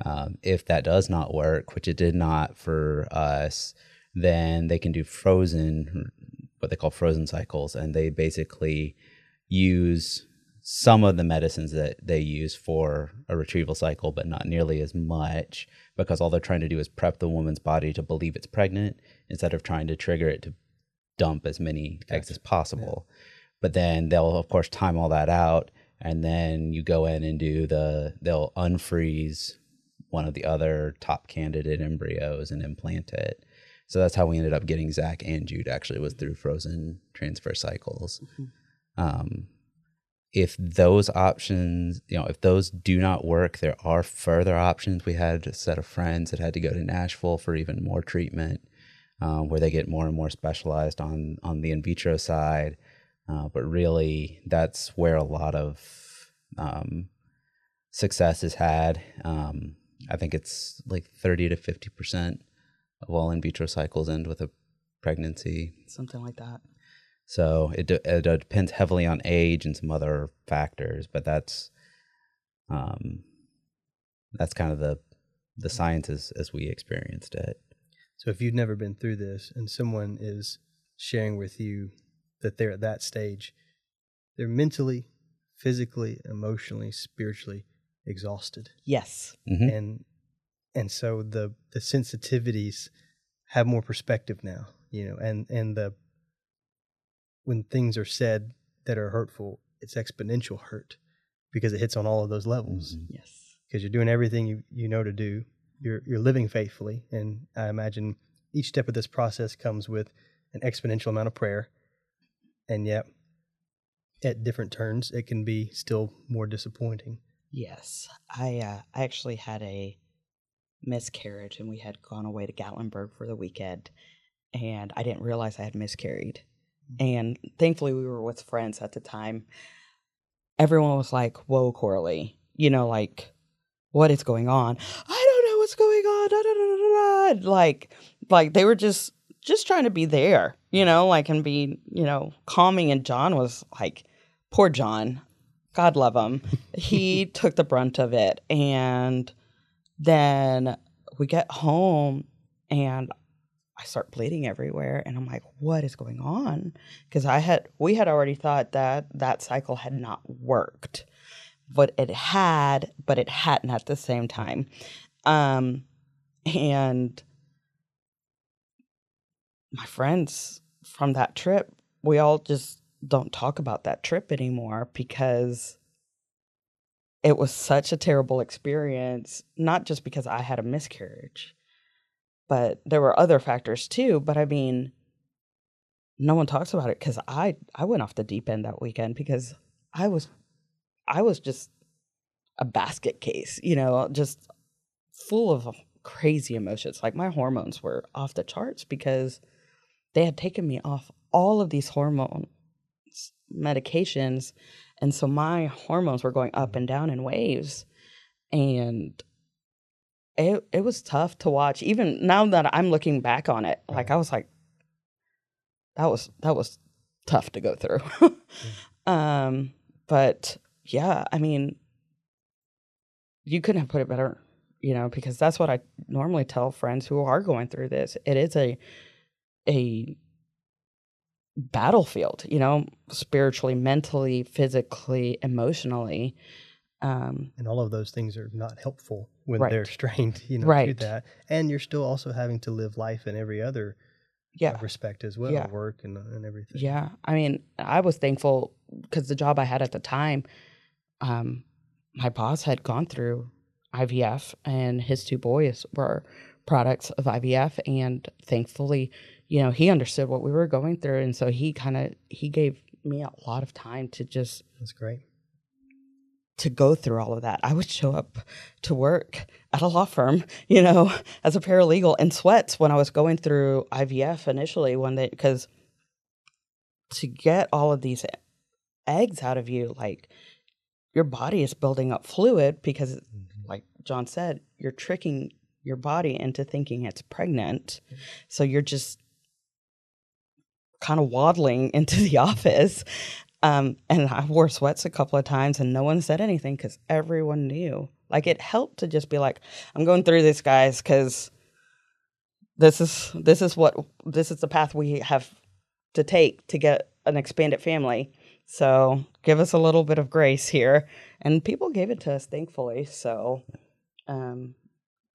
Speaker 3: Um, if that does not work, which it did not for us, then they can do frozen, what they call frozen cycles, and they basically use some of the medicines that they use for a retrieval cycle, but not nearly as much because all they're trying to do is prep the woman's body to believe it's pregnant instead of trying to trigger it to dump as many gotcha. eggs as possible. Yeah. But then they'll, of course, time all that out. And then you go in and do the, they'll unfreeze one of the other top candidate embryos and implant it. So that's how we ended up getting Zach and Jude actually was through frozen transfer cycles. Mm-hmm. Um, if those options, you know, if those do not work, there are further options. We had a set of friends that had to go to Nashville for even more treatment, um, where they get more and more specialized on on the in vitro side. Uh, but really, that's where a lot of um, success is had. Um, I think it's like thirty to fifty percent of all in vitro cycles end with a pregnancy,
Speaker 2: something like that.
Speaker 3: So it, de- it depends heavily on age and some other factors, but that's um, that's kind of the the science as, as we experienced it.
Speaker 1: So if you've never been through this and someone is sharing with you that they're at that stage, they're mentally, physically, emotionally, spiritually exhausted.
Speaker 2: Yes.
Speaker 1: Mm-hmm. And and so the the sensitivities have more perspective now, you know, and and the when things are said that are hurtful, it's exponential hurt because it hits on all of those levels.
Speaker 2: Mm-hmm. Yes.
Speaker 1: Because you're doing everything you, you know to do. You're you're living faithfully. And I imagine each step of this process comes with an exponential amount of prayer. And yet at different turns it can be still more disappointing.
Speaker 2: Yes. I uh, I actually had a miscarriage and we had gone away to Gatlinburg for the weekend and I didn't realize I had miscarried. And thankfully we were with friends at the time. Everyone was like whoa coralie you know like what is going on? I don't know what's going on da, da, da, like like they were just just trying to be there you know like and be you know calming and jon was like poor jon god love him he took the brunt of it and then we get home and I start bleeding everywhere and I'm like, what is going on? Because I had we had already thought that that cycle had not worked. But it had, but it hadn't at the same time. Um and my friends from that trip, we all just don't talk about that trip anymore because it was such a terrible experience, not just because I had a miscarriage but there were other factors too. But I mean, no one talks about it because I I went off the deep end that weekend because I was I was just a basket case, you know, just full of crazy emotions. Like my hormones were off the charts because they had taken me off all of these hormone medications and so my hormones were going up and down in waves and it it was tough to watch. Even now that I'm looking back on it, like I was like, that was that was tough to go through. um, but yeah, I mean, you couldn't have put it better, you know, because that's what I normally tell friends who are going through this. It is a a battlefield, you know, spiritually, mentally, physically, emotionally.
Speaker 1: Um, and all of those things are not helpful when right. they're strained, you know, right. to that. And you're still also having to live life in every other uh, yeah. respect as well, yeah. work and, and everything.
Speaker 2: Yeah. I mean, I was thankful because the job I had at the time, um, my boss had gone through IVF and his two boys were products of IVF. And thankfully, you know, he understood what we were going through. And so he kind of, he gave me a lot of time to just.
Speaker 1: That's great
Speaker 2: to go through all of that. I would show up to work at a law firm, you know, as a paralegal in sweats when I was going through IVF initially when they because to get all of these eggs out of you like your body is building up fluid because mm-hmm. like Jon said, you're tricking your body into thinking it's pregnant. Mm-hmm. So you're just kind of waddling into the office. Um, and I wore sweats a couple of times and no one said anything because everyone knew. Like it helped to just be like, I'm going through this, guys, because this is this is what this is the path we have to take to get an expanded family. So give us a little bit of grace here. And people gave it to us, thankfully. So um,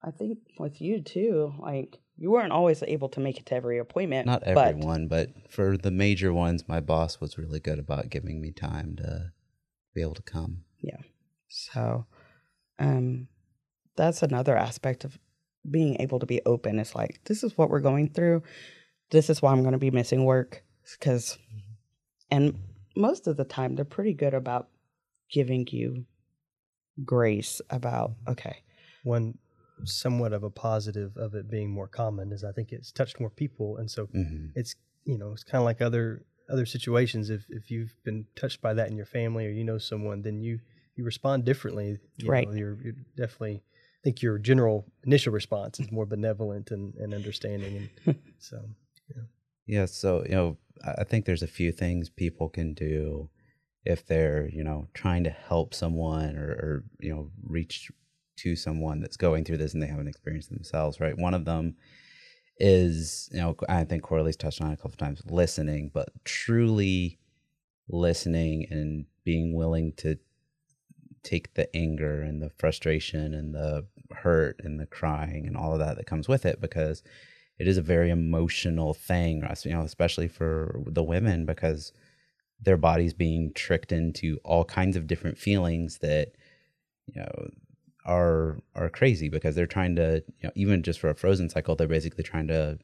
Speaker 2: I think with you too, like you weren't always able to make it to every appointment.
Speaker 3: Not
Speaker 2: but-
Speaker 3: everyone, but, for the major ones, my boss was really good about giving me time to be able to come. Yeah.
Speaker 2: So um, that's another aspect of being able to be open. It's like, this is what we're going through. This is why I'm going to be missing work. Because, and most of the time, they're pretty good about giving you grace about, okay,
Speaker 1: One somewhat of a positive of it being more common is I think it's touched more people, and so
Speaker 3: hmm
Speaker 1: it's you know it's kind of like other other situations. If if you've been touched by that in your family or you know someone, then you you respond differently. You
Speaker 2: Right.
Speaker 1: Know, you're, you're definitely. I think your general initial response is more benevolent and, and understanding, and so
Speaker 3: Yeah, Yeah, so you know, I I think there's a few things people can do if they're you know trying to help someone or, or you know reach to someone that's going through this and they haven't experienced themselves. Right, one of them is you know I think Coralie's touched on it a couple of times, listening, but truly listening and being willing to take the anger and the frustration and the hurt and the crying and all of that that comes with it because it is a very emotional thing you know especially for the women because their bodies being tricked into all kinds of different feelings that you know are are crazy because they're trying to you know even just for a frozen cycle they're basically trying to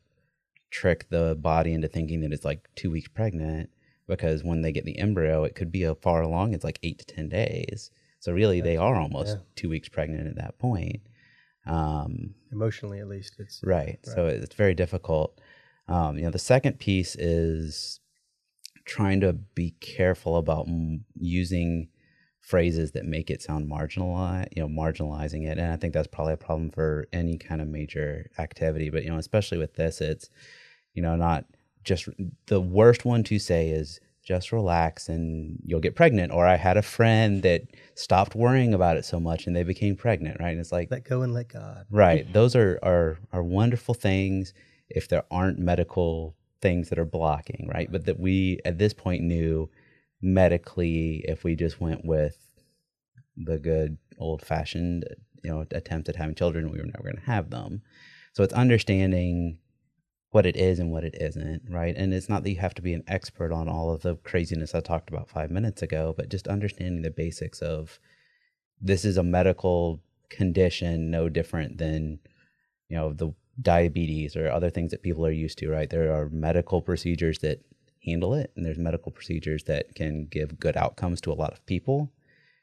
Speaker 3: trick the body into thinking that it's like two weeks pregnant because when they get the embryo it could be a far along it's like eight to ten days so really they are almost
Speaker 1: Yeah.
Speaker 3: two weeks pregnant at that point um
Speaker 1: emotionally at least, it's
Speaker 3: right. So it's very difficult. Um, you know, the second piece is trying to be careful about m- using phrases that make it sound marginalized, you know, marginalizing it. And I think that's probably a problem for any kind of major activity. But, you know, especially with this, it's, you know, not just the worst one to say is just relax and you'll get pregnant. Or I had a friend that stopped worrying about it so much and they became pregnant, right? And it's like,
Speaker 1: let go and let God.
Speaker 3: Right. Those are, are are wonderful things if there aren't medical things that are blocking, right? But that we at this point knew medically if we just went with the good old fashioned, you know, attempt at having children, we were never going to have them. So it's understanding what it is and what it isn't, right? And it's not that you have to be an expert on all of the craziness I talked about five minutes ago, but just understanding the basics of this is a medical condition no different than you know the diabetes or other things that people are used to right there are medical procedures that handle it and there's medical procedures that can give good outcomes to a lot of people.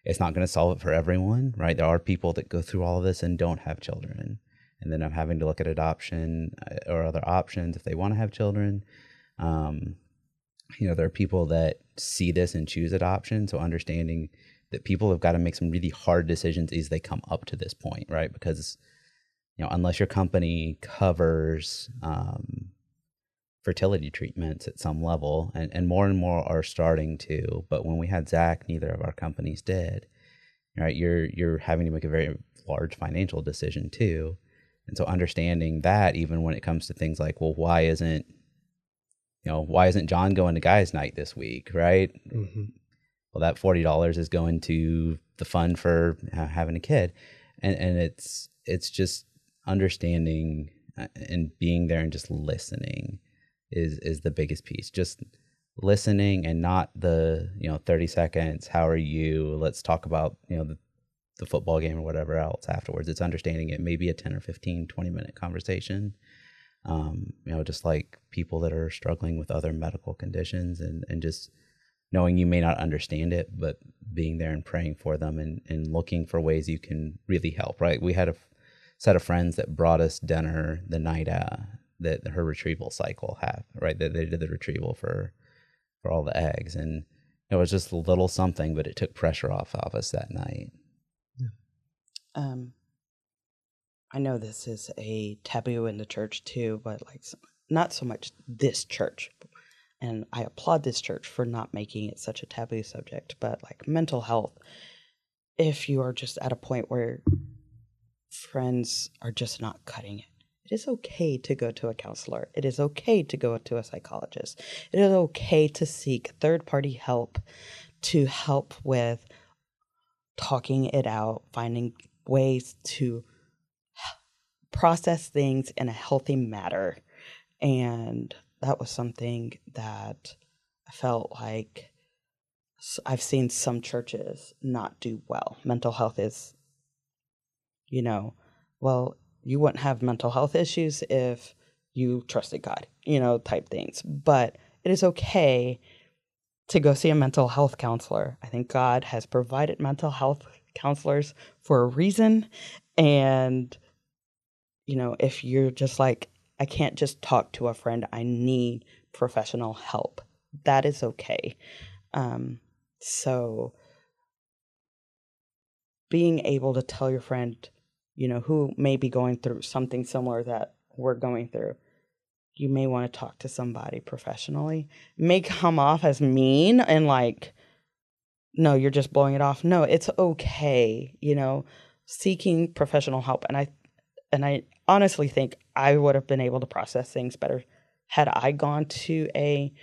Speaker 3: It's not going to solve it for everyone right? There are people that go through all of this and don't have children and then i'm having to look at adoption uh, or other options if they want to have children. Um, you know there are people that see this and choose adoption so understanding that people have got to make some really hard decisions as they come up to this point, right? Because you know, unless your company covers um, fertility treatments at some level, and, and more and more are starting to, but when we had Zach, neither of our companies did. Right, you're you're having to make a very large financial decision too, and so understanding that even when it comes to things like, well, why isn't you know why isn't Jon going to guys' night this week, right?
Speaker 1: hmm
Speaker 3: well that $40 is going to the fund for having a kid and and it's it's just understanding uh, and being there and just listening is is the biggest piece. Just listening and not the you know 30 seconds how are you? Let's talk about you know the, the football game or whatever else afterwards. It's understanding it maybe a 10 or 15 20 minute conversation um, you know just like people that are struggling with other medical conditions and and just knowing you may not understand it, but being there and praying for them and, and looking for ways you can really help, right? We had a set of friends that brought us dinner the night uh, that her retrieval cycle had, right? That they did the retrieval for for all the eggs. And it was just a little something, but it took pressure off of us that night.
Speaker 2: um i know this is a taboo in the church too but like not so much this church and I applaud this church for not making it such a taboo subject, but like mental health, if you are just at a point where friends are just not cutting it, it is okay to go to a counselor. It is okay to go to a psychologist. It is okay to seek third party help to help with talking it out, finding ways to process things in a healthy manner. And that was something that I felt like I've seen some churches not do well. Mental health is, you know, well, you wouldn't have mental health issues if you trusted God, you know, type things. But it is okay to go see a mental health counselor. I think God has provided mental health counselors for a reason. And, you know, if you're just like, I can't just talk to a friend, I need professional help, that is okay. Um, so, being able to tell your friend, you know, who may be going through something similar that we're going through, you may want to talk to somebody professionally. It may come off as mean and like, no, you're just blowing it off. No, it's okay, you know, seeking professional help. And I and I honestly think I would have been able to process things better had I gone to a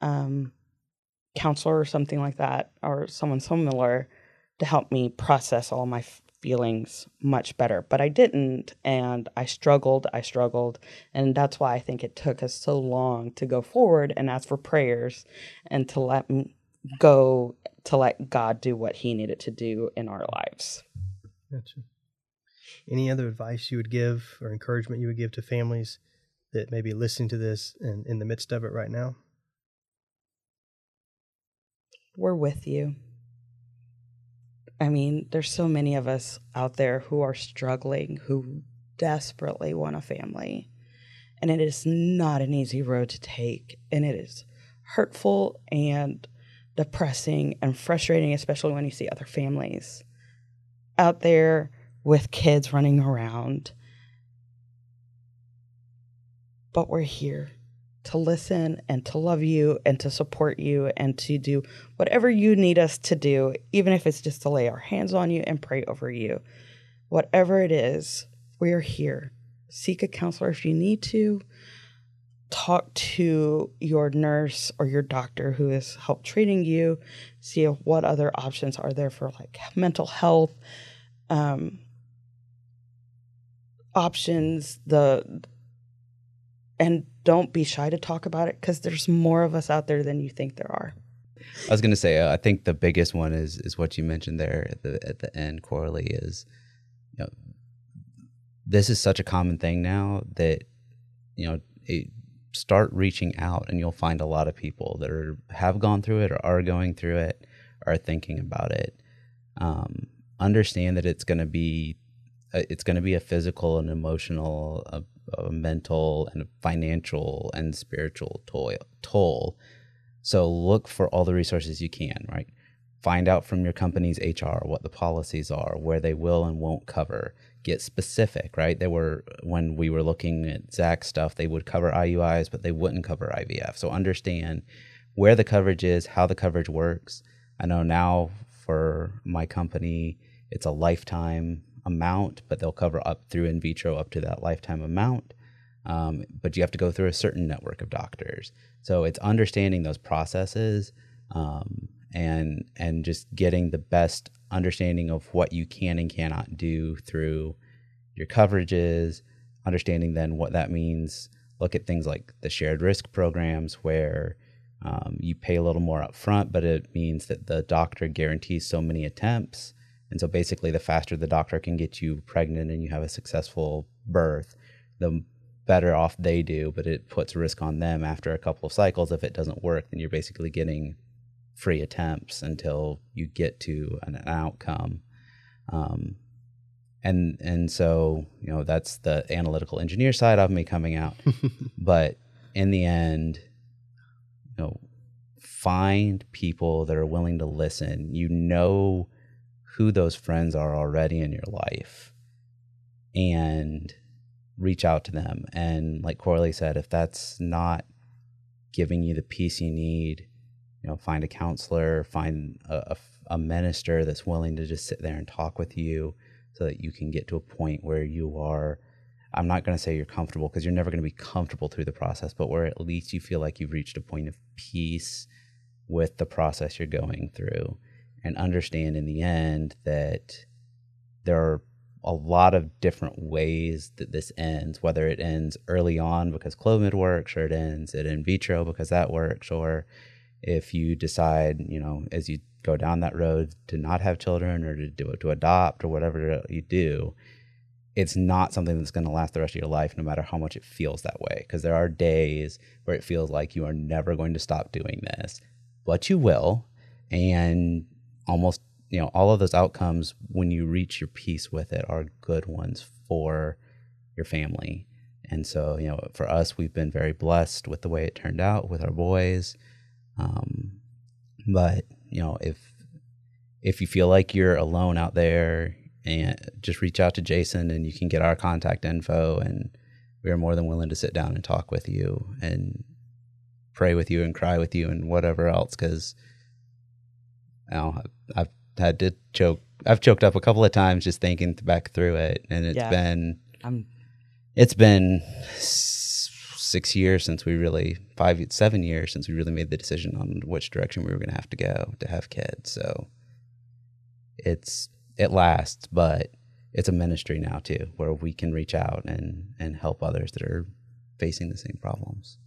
Speaker 2: um, counselor or something like that, or someone similar to help me process all my feelings much better. But I didn't, and I struggled. I struggled, and that's why I think it took us so long to go forward and ask for prayers and to let go to let God do what He needed to do in our lives.
Speaker 1: Gotcha. Any other advice you would give or encouragement you would give to families that may be listening to this and in the midst of it right now?
Speaker 2: We're with you. I mean, there's so many of us out there who are struggling, who desperately want a family. And it is not an easy road to take. And it is hurtful and depressing and frustrating, especially when you see other families out there with kids running around. But we're here to listen and to love you and to support you and to do whatever you need us to do, even if it's just to lay our hands on you and pray over you. Whatever it is, we're here. Seek a counselor if you need to. Talk to your nurse or your doctor who has helped treating you. See what other options are there for like mental health um, options. The and don't be shy to talk about it because there's more of us out there than you think there are.
Speaker 3: I was going to say, uh, I think the biggest one is is what you mentioned there at the at the end, Coralie, is you know this is such a common thing now that you know it, start reaching out and you'll find a lot of people that are have gone through it or are going through it, are thinking about it. Um, understand that it's going to be uh, it's going to be a physical and emotional, a, a mental and financial and spiritual toil, toll. So look for all the resources you can, right? Find out from your company's HR what the policies are, where they will and won't cover. Get specific, right? There were when we were looking at Zach stuff, they would cover IUIs, but they wouldn't cover IVF. So understand where the coverage is, how the coverage works. I know now for my company, it's a lifetime amount, but they'll cover up through in vitro up to that lifetime amount. Um, but you have to go through a certain network of doctors. So it's understanding those processes um, and and just getting the best understanding of what you can and cannot do through your coverages. Understanding then what that means. Look at things like the shared risk programs where um, you pay a little more upfront, but it means that the doctor guarantees so many attempts and so basically, the faster the doctor can get you pregnant and you have a successful birth, the better off they do, but it puts risk on them after a couple of cycles. If it doesn't work, then you're basically getting free attempts until you get to an, an outcome. Um, and and so you know that's the analytical engineer side of me coming out. but in the end, you know, find people that are willing to listen. You know who those friends are already in your life and reach out to them. And like Coralie said, if that's not giving you the peace you need. You know, find a counselor, find a, a, a minister that's willing to just sit there and talk with you so that you can get to a point where you are I'm not going to say you're comfortable because you're never going to be comfortable through the process, but where at least you feel like you've reached a point of peace with the process you're going through and understand in the end that there are a lot of different ways that this ends, whether it ends early on because Clomid works, or it ends at in vitro because that works, or if you decide, you know, as you go down that road to not have children or to do to adopt or whatever you do, it's not something that's going to last the rest of your life, no matter how much it feels that way. Because there are days where it feels like you are never going to stop doing this, but you will. And almost, you know, all of those outcomes when you reach your peace with it are good ones for your family. And so, you know, for us, we've been very blessed with the way it turned out with our boys. Um, but you know, if if you feel like you're alone out there, and just reach out to Jason and you can get our contact info and we are more than willing to sit down and talk with you and pray with you and cry with you and whatever else because you know, I've had to choke I've choked up a couple of times just thinking back through it and it's yeah. been I'm it's been six years since we really five seven years since we really made the decision on which direction we were going to have to go to have kids so it's it lasts, but it's a ministry now too, where we can reach out and and help others that are facing the same problems.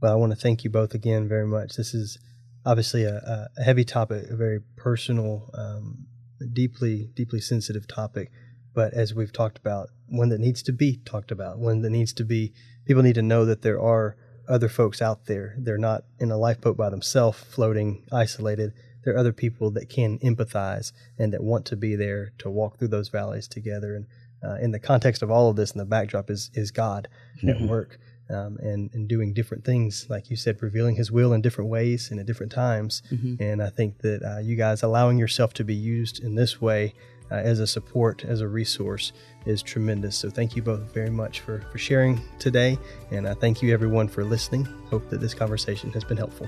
Speaker 1: Well, I want to thank you both again very much. This is obviously a, a heavy topic, a very personal, um, deeply deeply sensitive topic. But as we've talked about, one that needs to be talked about, one that needs to be people need to know that there are other folks out there. They're not in a lifeboat by themselves, floating isolated there are other people that can empathize and that want to be there to walk through those valleys together. And uh, in the context of all of this, and the backdrop is is God mm-hmm. at work um, and and doing different things, like you said, revealing His will in different ways and at different times. Mm-hmm. And I think that uh, you guys allowing yourself to be used in this way. Uh, as a support, as a resource, is tremendous. So, thank you both very much for, for sharing today. And I thank you, everyone, for listening. Hope that this conversation has been helpful.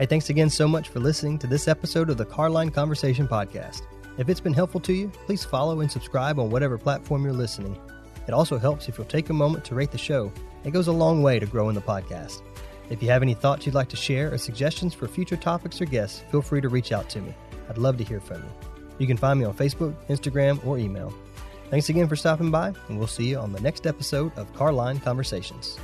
Speaker 1: Hey, thanks again so much for listening to this episode of the Carline Conversation Podcast. If it's been helpful to you, please follow and subscribe on whatever platform you're listening. It also helps if you'll take a moment to rate the show. It goes a long way to growing the podcast. If you have any thoughts you'd like to share or suggestions for future topics or guests, feel free to reach out to me. I'd love to hear from you. You can find me on Facebook, Instagram, or email. Thanks again for stopping by, and we'll see you on the next episode of Carline Conversations.